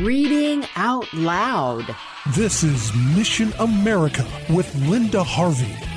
Reading out loud. This is Mission America with Linda Harvey.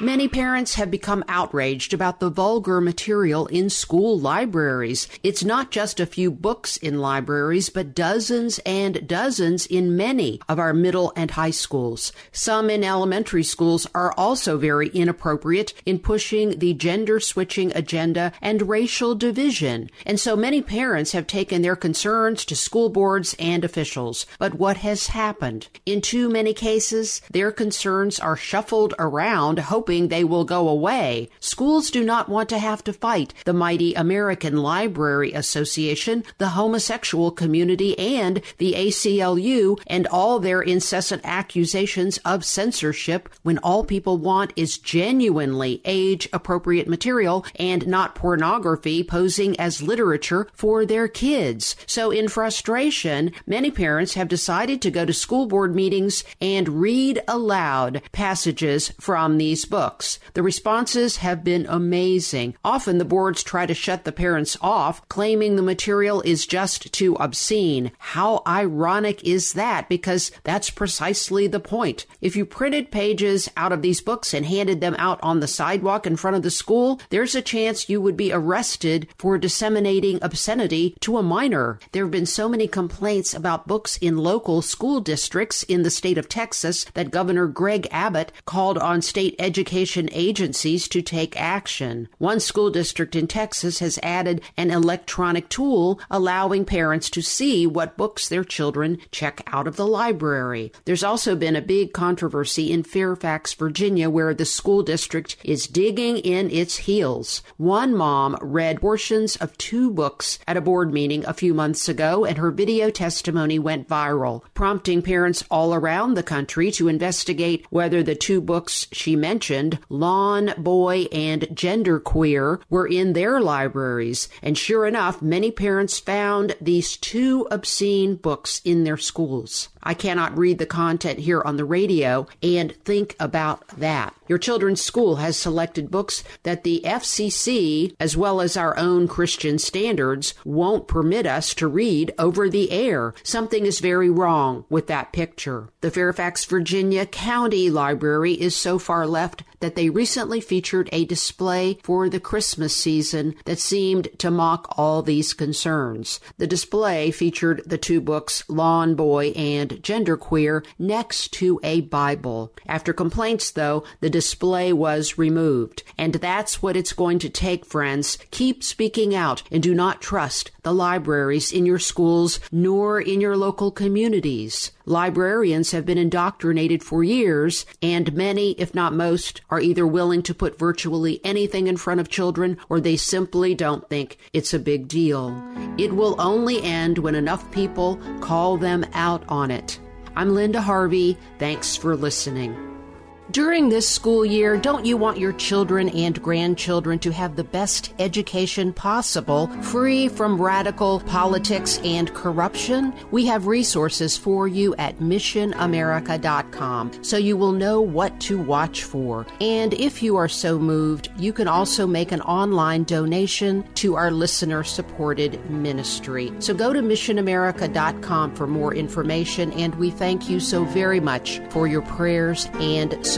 Many parents have become outraged about the vulgar material in school libraries. It's not just a few books in libraries, but dozens and dozens in many of our middle and high schools. Some in elementary schools are also very inappropriate in pushing the gender switching agenda and racial division. And so many parents have taken their concerns to school boards and officials. But what has happened? In too many cases, their concerns are shuffled around, hoping they will go away. Schools do not want to have to fight the mighty American Library Association, the homosexual community, and the ACLU, and all their incessant accusations of censorship when all people want is genuinely age appropriate material and not pornography posing as literature for their kids. So, in frustration, many parents have decided to go to school board meetings and read aloud passages from these books books. The responses have been amazing. Often the boards try to shut the parents off, claiming the material is just too obscene. How ironic is that? Because that's precisely the point. If you printed pages out of these books and handed them out on the sidewalk in front of the school, there's a chance you would be arrested for disseminating obscenity to a minor. There have been so many complaints about books in local school districts in the state of Texas that Governor Greg Abbott called on state education education agencies to take action. One school district in Texas has added an electronic tool allowing parents to see what books their children check out of the library. There's also been a big controversy in Fairfax, Virginia, where the school district is digging in its heels. One mom read portions of two books at a board meeting a few months ago, and her video testimony went viral, prompting parents all around the country to investigate whether the two books she mentioned mentioned, Lawn Boy and Genderqueer were in their libraries, and sure enough, many parents found these two obscene books in their schools. I cannot read the content here on the radio and think about that. Your children's school has selected books that the FCC, as well as our own Christian standards, won't permit us to read over the air. Something is very wrong with that picture. The Fairfax, Virginia County Library is so far left that they recently featured a display for the Christmas season that seemed to mock all these concerns. The display featured the two books, Lawn Boy and Genderqueer, next to a Bible. After complaints, though, the display was removed. And that's what it's going to take, friends. Keep speaking out and do not trust the libraries in your schools nor in your local communities. Librarians have been indoctrinated for years, and many, if not most, are either willing to put virtually anything in front of children or they simply don't think it's a big deal. It will only end when enough people call them out on it. I'm Linda Harvey. Thanks for listening. During this school year, don't you want your children and grandchildren to have the best education possible, free from radical politics and corruption? We have resources for you at missionamerica.com so you will know what to watch for. And if you are so moved, you can also make an online donation to our listener supported ministry. So go to missionamerica.com for more information, and we thank you so very much for your prayers and support